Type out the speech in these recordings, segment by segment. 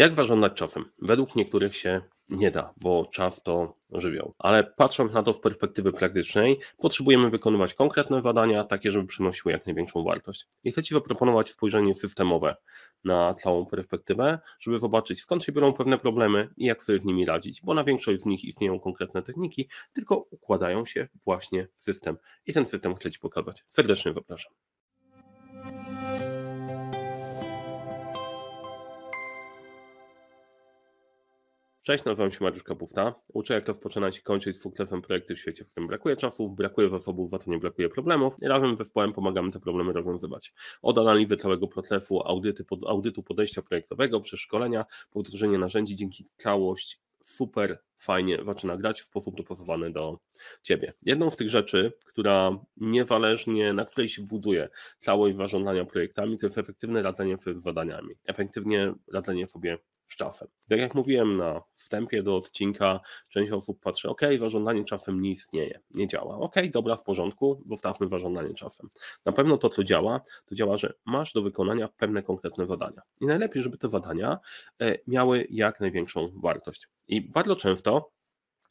Jak zarządzać czasem? Według niektórych się nie da, bo czas to żywioł. Ale patrząc na to z perspektywy praktycznej, potrzebujemy wykonywać konkretne zadania, takie, żeby przynosiły jak największą wartość. I chcę Ci zaproponować spojrzenie systemowe na całą perspektywę, żeby zobaczyć skąd się biorą pewne problemy i jak sobie z nimi radzić, bo na większość z nich istnieją konkretne techniki, tylko układają się właśnie w system. I ten system chcę Ci pokazać. Serdecznie zapraszam. Cześć, nazywam się Mariusz Kapufta. Uczę, jak rozpoczynać i kończyć z sukcesem projekty w świecie, w którym brakuje czasu, brakuje zasobów, za to nie brakuje problemów razem z zespołem pomagamy te problemy rozwiązywać. Od analizy całego procesu, audyty, pod, audytu podejścia projektowego, przez szkolenia, po narzędzi, dzięki całość super fajnie zaczyna grać w sposób dopasowany do ciebie. Jedną z tych rzeczy, która niezależnie, na której się buduje całość zarządzania projektami, to jest efektywne radzenie sobie z zadaniami, efektywnie radzenie sobie z czasem. Tak jak mówiłem na wstępie do odcinka, część osób patrzy, ok, zarządzanie czasem nie istnieje, nie działa. Ok, dobra, w porządku, zostawmy zarządzanie czasem. Na pewno to, co działa, to działa, że masz do wykonania pewne konkretne zadania. I najlepiej, żeby te zadania e, miały jak największą wartość. I bardzo często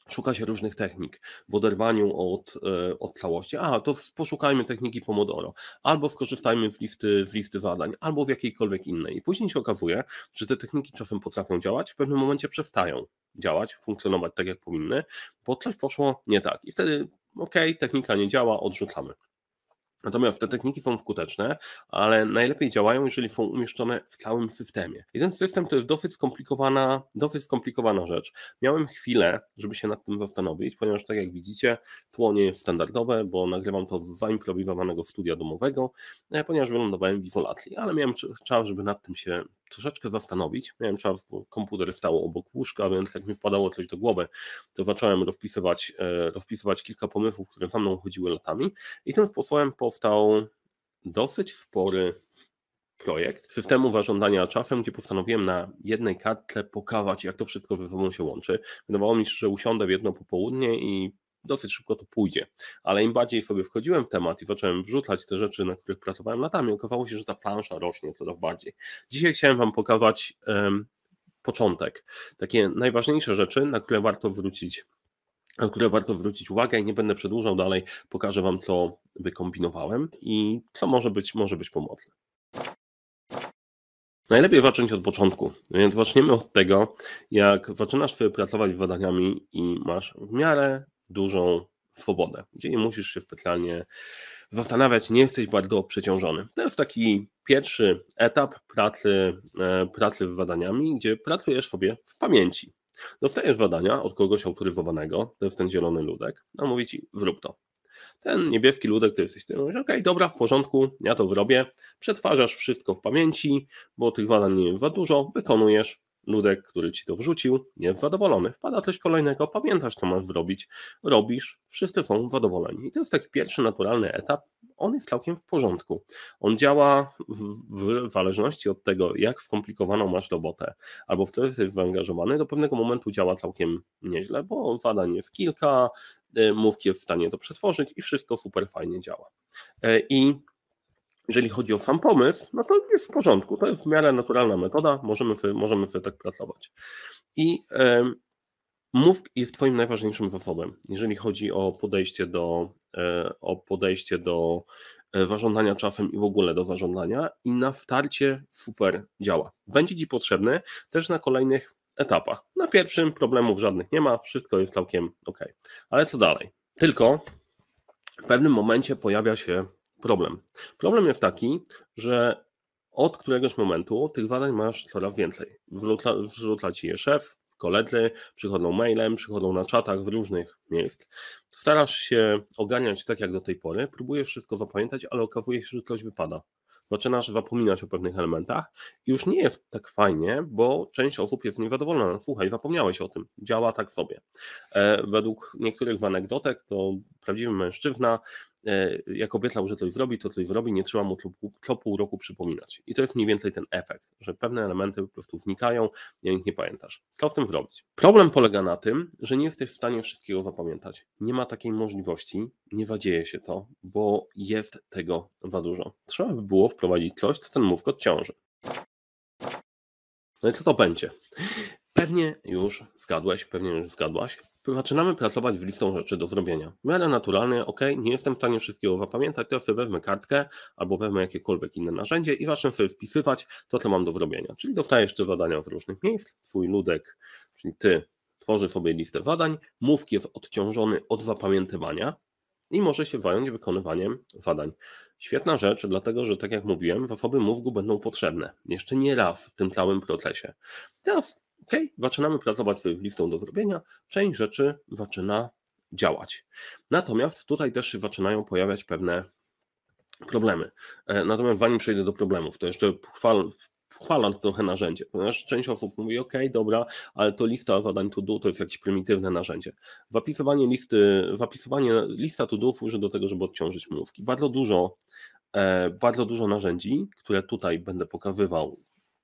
szuka się różnych technik w oderwaniu od, e, od całości. A, to poszukajmy techniki Pomodoro, albo skorzystajmy z listy, z listy zadań, albo z jakiejkolwiek innej. I później się okazuje, że te techniki czasem potrafią działać, w pewnym momencie przestają działać, funkcjonować tak, jak powinny, bo coś poszło nie tak. I wtedy, ok, technika nie działa, odrzucamy. Natomiast te techniki są skuteczne, ale najlepiej działają, jeżeli są umieszczone w całym systemie. I ten system to jest dosyć skomplikowana, dosyć skomplikowana rzecz. Miałem chwilę, żeby się nad tym zastanowić, ponieważ tak jak widzicie, tło nie jest standardowe, bo nagrywam to z zaimprowizowanego studia domowego, e, ponieważ wylądowałem w izolacji, ale miałem czas, żeby nad tym się troszeczkę zastanowić. Miałem czas, bo komputer stał obok łóżka, więc jak mi wpadało coś do głowy, to zacząłem rozpisywać, e, rozpisywać kilka pomysłów, które za mną chodziły latami i tym sposobem powstał dosyć spory projekt systemu zarządzania czasem, gdzie postanowiłem na jednej kartce pokazać, jak to wszystko ze sobą się łączy. Wydawało mi się, że usiądę w jedno popołudnie i dosyć szybko to pójdzie. Ale im bardziej sobie wchodziłem w temat i zacząłem wrzucać te rzeczy, na których pracowałem latami, okazało się, że ta plansza rośnie coraz bardziej. Dzisiaj chciałem Wam pokazać um, początek. Takie najważniejsze rzeczy, na które warto zwrócić na które warto zwrócić uwagę i nie będę przedłużał dalej, pokażę Wam, co wykombinowałem i co może być, może być pomocne. Najlepiej zacząć od początku, więc zaczniemy od tego, jak zaczynasz sobie pracować z zadaniami i masz w miarę dużą swobodę, gdzie nie musisz się specjalnie zastanawiać, nie jesteś bardzo przeciążony. To jest taki pierwszy etap pracy, e, pracy z zadaniami, gdzie pracujesz sobie w pamięci. Dostajesz zadania od kogoś autoryzowanego, to jest ten zielony ludek, a mówi ci zrób to. Ten niebieski ludek to jesteś ty, mówisz, okej, okay, dobra, w porządku, ja to zrobię, przetwarzasz wszystko w pamięci, bo tych zadań nie jest za dużo, wykonujesz, ludek, który ci to wrzucił, jest zadowolony. Wpada coś kolejnego, pamiętasz, co masz zrobić, robisz, wszyscy są zadowoleni. I to jest taki pierwszy naturalny etap. On jest całkiem w porządku. On działa w zależności od tego, jak skomplikowaną masz robotę, albo w co jesteś zaangażowany, do pewnego momentu działa całkiem nieźle, bo zadań jest kilka, y, mówki jest w stanie to przetworzyć i wszystko super fajnie działa. E, I jeżeli chodzi o sam pomysł, no to jest w porządku. To jest w miarę naturalna metoda, możemy sobie, możemy sobie tak pracować. I e, mózg jest Twoim najważniejszym zasobem, jeżeli chodzi o podejście do, e, o podejście do e, zarządzania czasem i w ogóle do zarządzania i na starcie super działa. Będzie Ci potrzebny też na kolejnych etapach. Na pierwszym problemów żadnych nie ma, wszystko jest całkiem ok. Ale co dalej? Tylko w pewnym momencie pojawia się problem. Problem jest taki, że od któregoś momentu tych zadań masz coraz więcej. Wrzuca, wrzuca ci je szef, koledzy, przychodzą mailem, przychodzą na czatach z różnych miejsc. Starasz się oganiać tak jak do tej pory, próbujesz wszystko zapamiętać, ale okazuje się, że coś wypada zaczynasz zapominać o pewnych elementach i już nie jest tak fajnie, bo część osób jest niezadowolona. Słuchaj, zapomniałeś o tym, działa tak sobie. E, według niektórych z anegdotek to prawdziwy mężczyzna jak obiecał, że coś zrobi, to coś zrobi, nie trzeba mu co, pół roku przypominać. I to jest mniej więcej ten efekt, że pewne elementy po prostu znikają, i ich nie pamiętasz. Co z tym zrobić? Problem polega na tym, że nie jesteś w stanie wszystkiego zapamiętać. Nie ma takiej możliwości, nie wadzieje się to, bo jest tego za dużo. Trzeba by było wprowadzić coś, co ten mózg odciąży. No i co to będzie? Pewnie już zgadłeś, pewnie już zgadłaś. Zaczynamy pracować w listą rzeczy do zrobienia. W miarę naturalnie, ok, nie jestem w stanie wszystkiego zapamiętać, to sobie wezmę kartkę albo wezmę jakiekolwiek inne narzędzie i zacznę sobie wpisywać to, co mam do zrobienia. Czyli dostajesz te zadania w różnych miejsc, twój ludek, czyli ty tworzy sobie listę zadań, mózg jest odciążony od zapamiętywania i może się zająć wykonywaniem zadań. Świetna rzecz, dlatego że tak jak mówiłem, zasoby mózgu będą potrzebne. Jeszcze nie raz w tym całym procesie. Teraz OK, zaczynamy pracować z listą do zrobienia, część rzeczy zaczyna działać. Natomiast tutaj też się zaczynają pojawiać pewne problemy. E, natomiast zanim przejdę do problemów, to jeszcze chwal, chwalam trochę narzędzie, ponieważ część osób mówi, ok, dobra, ale to lista zadań to do to jest jakieś prymitywne narzędzie. Zapisywanie listy, zapisywanie lista to do służy do tego, żeby odciążyć mózgi. Bardzo dużo, e, bardzo dużo narzędzi, które tutaj będę pokazywał,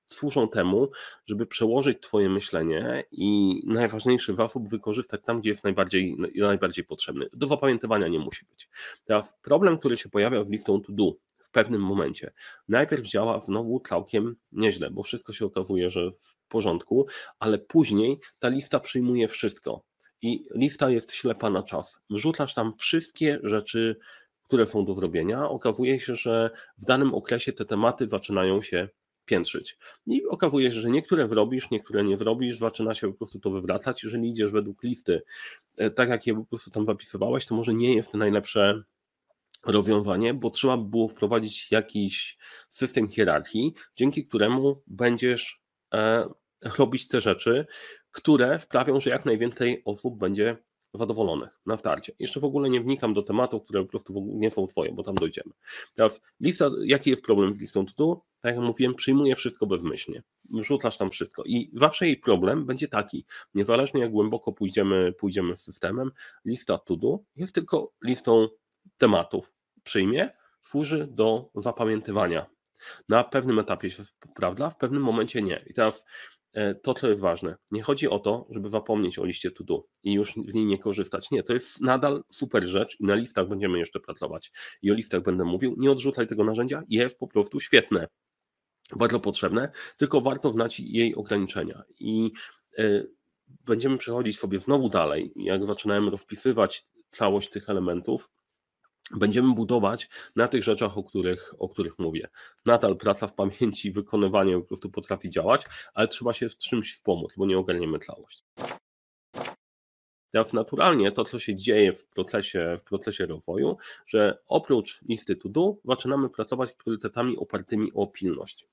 służą temu, żeby przełożyć Twoje myślenie i najważniejszy zasób wykorzystać tam, gdzie jest najbardziej, najbardziej potrzebny. Do zapamiętywania nie musi być. Teraz problem, który się pojawia z listą to do w pewnym momencie. Najpierw działa znowu całkiem nieźle, bo wszystko się okazuje, że w porządku, ale później ta lista przyjmuje wszystko i lista jest ślepa na czas. Wrzucasz tam wszystkie rzeczy, które są do zrobienia. Okazuje się, że w danym okresie te tematy zaczynają się piętrzyć. I okazuje się, że niektóre wrobisz, niektóre nie wrobisz, zaczyna się po prostu to wywracać. Jeżeli idziesz według listy, e, tak jak je po prostu tam zapisywałeś, to może nie jest to najlepsze rozwiązanie, bo trzeba by było wprowadzić jakiś system hierarchii, dzięki któremu będziesz e, robić te rzeczy, które sprawią, że jak najwięcej osób będzie zadowolonych na starcie. Jeszcze w ogóle nie wnikam do tematów, które po prostu nie są twoje, bo tam dojdziemy. Teraz lista, jaki jest problem z listą to Tak jak mówiłem, przyjmuje wszystko bezmyślnie. Wrzucasz tam wszystko i zawsze jej problem będzie taki, niezależnie jak głęboko pójdziemy, pójdziemy z systemem, lista to jest tylko listą tematów. Przyjmie, służy do zapamiętywania. Na pewnym etapie się sprawdza, w pewnym momencie nie. I teraz to, co jest ważne. Nie chodzi o to, żeby zapomnieć o liście to do i już z niej nie korzystać. Nie, to jest nadal super rzecz i na listach będziemy jeszcze pracować. I o listach będę mówił. Nie odrzucaj tego narzędzia, jest po prostu świetne, bardzo potrzebne, tylko warto znać jej ograniczenia. I y, będziemy przechodzić sobie znowu dalej. Jak zaczynałem rozpisywać całość tych elementów, będziemy budować na tych rzeczach, o których, o których mówię. Nadal praca w pamięci, wykonywanie po prostu potrafi działać, ale trzeba się w czymś wspomóc, bo nie ogarniemy całość. Teraz naturalnie to, co się dzieje w procesie, w procesie rozwoju, że oprócz listy to do, zaczynamy pracować z priorytetami opartymi o pilność.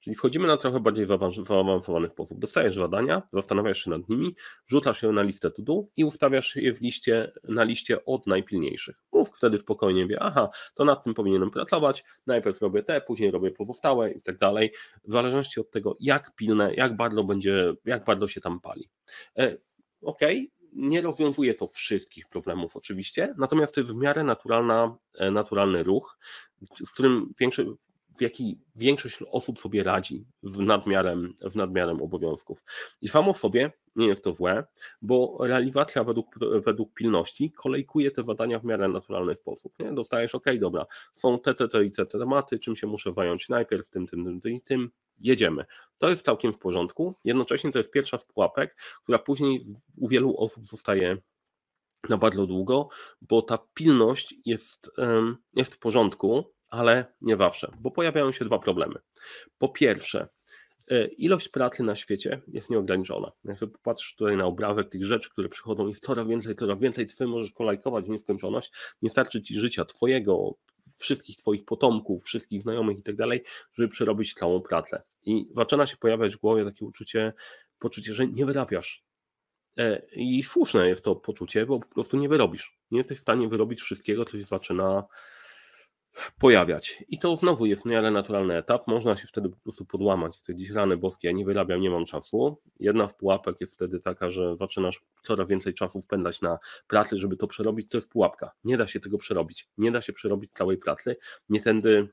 Czyli wchodzimy na trochę bardziej zaawansowany sposób. Dostajesz zadania, zastanawiasz się nad nimi, wrzucasz je na listę to do i ustawiasz je w liście, na liście od najpilniejszych. Mózg wtedy spokojnie wie, aha, to nad tym powinienem pracować, najpierw robię te, później robię pozostałe i tak dalej, w zależności od tego, jak pilne, jak bardzo będzie, jak bardzo się tam pali. E, nie rozwiązuje to wszystkich problemów oczywiście, natomiast to jest w miarę naturalna, e, naturalny ruch, z którym większość, w jaki większość osób sobie radzi w nadmiarem, w nadmiarem obowiązków. I samo w sobie nie jest to złe, bo realizacja według, według pilności kolejkuje te zadania w miarę naturalny sposób. Nie? Dostajesz, ok, dobra, są te, te, te i te, te tematy, czym się muszę zająć najpierw, tym, tym, tym, tym i tym, jedziemy. To jest całkiem w porządku. Jednocześnie to jest pierwsza z pułapek, która później u wielu osób zostaje na bardzo długo, bo ta pilność jest, jest w porządku, ale nie zawsze, bo pojawiają się dwa problemy. Po pierwsze, e, ilość pracy na świecie jest nieograniczona. Jak sobie popatrz tutaj na obrazek tych rzeczy, które przychodzą, jest coraz więcej, coraz więcej, ty możesz kolajkować w nieskończoność, nie starczy ci życia twojego, wszystkich twoich potomków, wszystkich znajomych i tak dalej, żeby przerobić całą pracę. I zaczyna się pojawiać w głowie takie uczucie, poczucie, że nie wyrabiasz. E, I słuszne jest to poczucie, bo po prostu nie wyrobisz. Nie jesteś w stanie wyrobić wszystkiego, co się zaczyna pojawiać. I to znowu jest w miarę naturalny etap. Można się wtedy po prostu podłamać, stwierdzić rany boskie, ja nie wyrabiam, nie mam czasu. Jedna z pułapek jest wtedy taka, że zaczynasz coraz więcej czasu wpędzać na pracę, żeby to przerobić. To jest pułapka. Nie da się tego przerobić. Nie da się przerobić całej pracy. Nie tędy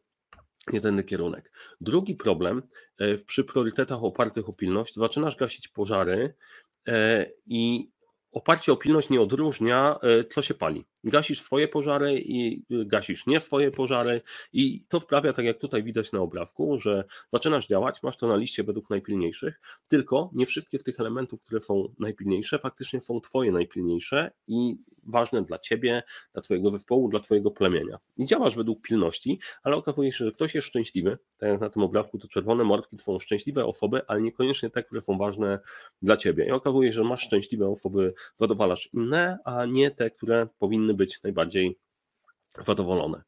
nie tędy kierunek. Drugi problem, e, przy priorytetach opartych o pilność, zaczynasz gasić pożary e, i oparcie o pilność nie odróżnia, e, co się pali. Gasisz swoje pożary i gasisz nie swoje pożary i to wprawia, tak jak tutaj widać na obrazku, że zaczynasz działać, masz to na liście według najpilniejszych, tylko nie wszystkie z tych elementów, które są najpilniejsze, faktycznie są twoje najpilniejsze i ważne dla ciebie, dla twojego zespołu, dla twojego plemienia. I działasz według pilności, ale okazuje się, że ktoś jest szczęśliwy, tak jak na tym obrazku to czerwone mordki to są szczęśliwe osoby, ale niekoniecznie te, które są ważne dla ciebie. I okazuje się, że masz szczęśliwe osoby, zadowalasz inne, a nie te, które powinny być najbardziej zadowolone.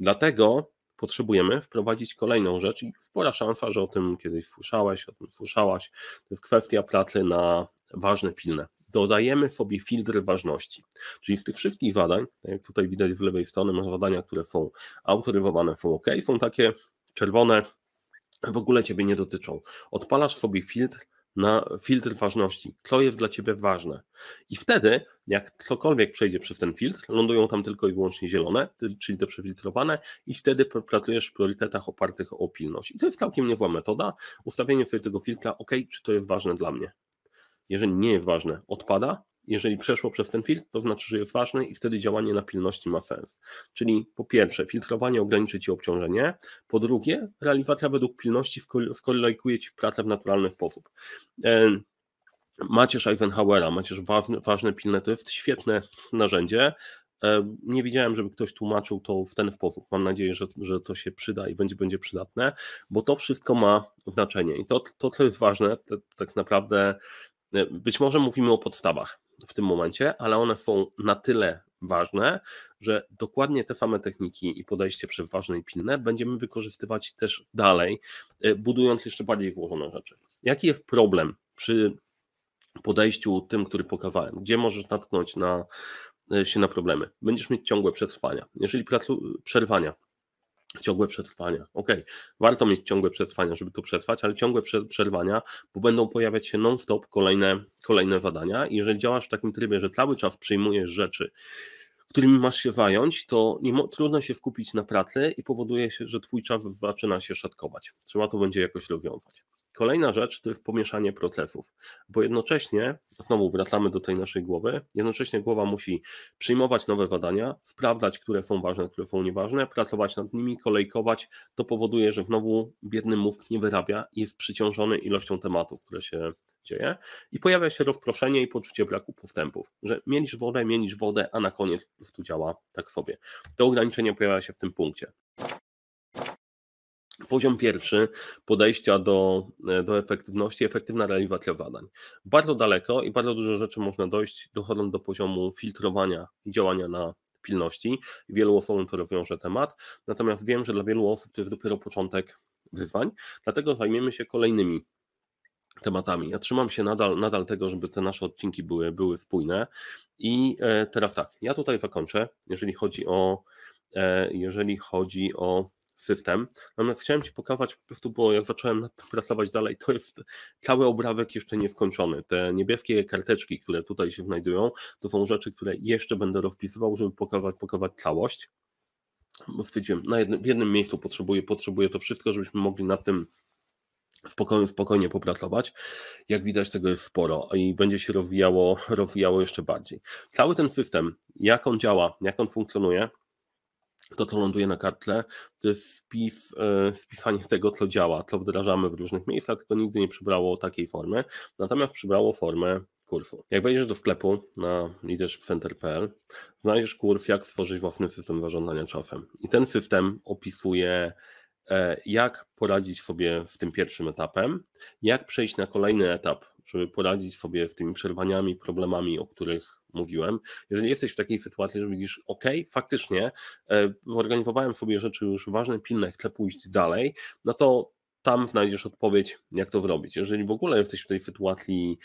Dlatego potrzebujemy wprowadzić kolejną rzecz i spora szansa, że o tym kiedyś słyszałeś, o tym słyszałaś, to jest kwestia pracy na ważne, pilne. Dodajemy sobie filtr ważności, czyli z tych wszystkich zadań, tak jak tutaj widać z lewej strony, masz zadania, które są autoryzowane, są ok, są takie czerwone, w ogóle Ciebie nie dotyczą. Odpalasz sobie filtr, na filtr ważności, co jest dla Ciebie ważne. I wtedy, jak cokolwiek przejdzie przez ten filtr, lądują tam tylko i wyłącznie zielone, czyli te przefiltrowane, i wtedy pracujesz w priorytetach opartych o pilność. I to jest całkiem niezła metoda. Ustawienie sobie tego filtra, ok, czy to jest ważne dla mnie. Jeżeli nie jest ważne, odpada, jeżeli przeszło przez ten filtr, to znaczy, że jest ważne i wtedy działanie na pilności ma sens. Czyli po pierwsze, filtrowanie ograniczy Ci obciążenie, po drugie, realizacja według pilności skorelajkuje Ci pracę w naturalny sposób. Macierz Eisenhowera, macierz ważne, ważne pilne, to jest świetne narzędzie. Nie widziałem, żeby ktoś tłumaczył to w ten sposób. Mam nadzieję, że, że to się przyda i będzie, będzie przydatne, bo to wszystko ma znaczenie. I to, to co jest ważne, to, tak naprawdę być może mówimy o podstawach w tym momencie, ale one są na tyle ważne, że dokładnie te same techniki i podejście przeważne i pilne będziemy wykorzystywać też dalej, e, budując jeszcze bardziej włożone rzeczy. Jaki jest problem przy podejściu tym, który pokazałem? Gdzie możesz natknąć na, e, się na problemy? Będziesz mieć ciągłe przetrwania. Jeżeli przerwania, ciągłe przetrwania. Ok, warto mieć ciągłe przetrwania, żeby to przetrwać, ale ciągłe przerwania, bo będą pojawiać się non-stop kolejne, kolejne zadania. I jeżeli działasz w takim trybie, że cały czas przyjmujesz rzeczy, którymi masz się zająć, to nie, trudno się skupić na pracy i powoduje się, że twój czas zaczyna się szatkować. Trzeba to będzie jakoś rozwiązać. Kolejna rzecz to jest pomieszanie procesów, bo jednocześnie, znowu wracamy do tej naszej głowy, jednocześnie głowa musi przyjmować nowe zadania, sprawdzać, które są ważne, które są nieważne, pracować nad nimi, kolejkować. To powoduje, że znowu biedny mózg nie wyrabia i jest przyciążony ilością tematów, które się dzieje i pojawia się rozproszenie i poczucie braku postępów, że mielisz wodę, mielisz wodę, a na koniec tu działa tak sobie. To ograniczenie pojawia się w tym punkcie. Poziom pierwszy podejścia do, e, do efektywności, efektywna realizacja zadań. Bardzo daleko i bardzo dużo rzeczy można dojść, dochodząc do poziomu filtrowania i działania na pilności. Wielu osobom to rozwiąże temat, natomiast wiem, że dla wielu osób to jest dopiero początek wyzwań, dlatego zajmiemy się kolejnymi tematami. Ja trzymam się nadal, nadal tego, żeby te nasze odcinki były, były spójne i e, teraz tak, ja tutaj zakończę, jeżeli chodzi o e, jeżeli chodzi o system. Natomiast chciałem Ci pokazać po prostu, bo jak zacząłem nad tym pracować dalej, to jest cały obrazek jeszcze nieskończony. Te niebieskie karteczki, które tutaj się znajdują, to są rzeczy, które jeszcze będę rozpisywał, żeby pokazać, pokazać całość. Bo stwierdziłem, na jednym, w jednym miejscu potrzebuję, potrzebuję to wszystko, żebyśmy mogli nad tym spokojnie, spokojnie popracować. Jak widać, tego jest sporo i będzie się rozwijało, rozwijało jeszcze bardziej. Cały ten system, jak on działa, jak on funkcjonuje, to, co ląduje na kartle, to jest spis, e, spisanie tego, co działa, co wdrażamy w różnych miejscach, tylko nigdy nie przybrało takiej formy, natomiast przybrało formę kursu. Jak wejdziesz do sklepu na leadershipcenter.pl, znajdziesz kurs, jak stworzyć własny system zarządzania czasem. I ten system opisuje, e, jak poradzić sobie w tym pierwszym etapem, jak przejść na kolejny etap, żeby poradzić sobie z tymi przerwaniami, problemami, o których mówiłem, jeżeli jesteś w takiej sytuacji, że widzisz, ok, faktycznie e, zorganizowałem sobie rzeczy już ważne, pilne, chcę pójść dalej, no to tam znajdziesz odpowiedź, jak to zrobić. Jeżeli w ogóle jesteś w tej sytuacji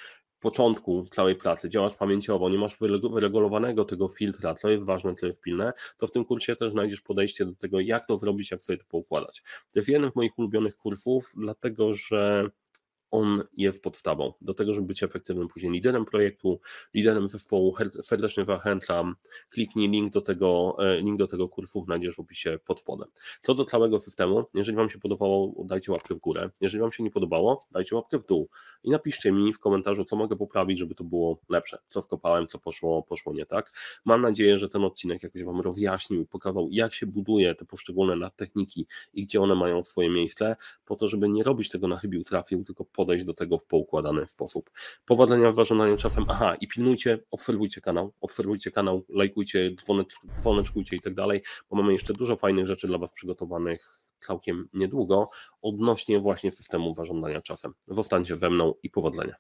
początku całej pracy, działasz pamięciowo, nie masz wyregulowanego tego filtra, co jest ważne, co jest pilne, to w tym kursie też znajdziesz podejście do tego, jak to zrobić, jak sobie to poukładać. To jest jeden z moich ulubionych kursów, dlatego że on jest podstawą do tego, żeby być efektywnym później liderem projektu, liderem zespołu. Serdecznie zachęcam. Kliknij link do tego, e, link do tego kursu znajdziesz w opisie pod spodem. Co do całego systemu, jeżeli Wam się podobało, dajcie łapkę w górę. Jeżeli Wam się nie podobało, dajcie łapkę w dół i napiszcie mi w komentarzu, co mogę poprawić, żeby to było lepsze, co wkopałem, co poszło, poszło nie tak. Mam nadzieję, że ten odcinek jakoś Wam rozjaśnił i pokazał, jak się buduje te poszczególne techniki i gdzie one mają swoje miejsce, po to, żeby nie robić tego na chybił trafił, tylko podejść do tego w poukładany sposób. Powodzenia w zarządzaniu czasem, aha i pilnujcie, obserwujcie kanał, obserwujcie kanał, lajkujcie, dzwoneczkujcie i tak dalej, bo mamy jeszcze dużo fajnych rzeczy dla Was przygotowanych całkiem niedługo odnośnie właśnie systemu zarządzania czasem. Zostańcie ze mną i powodzenia.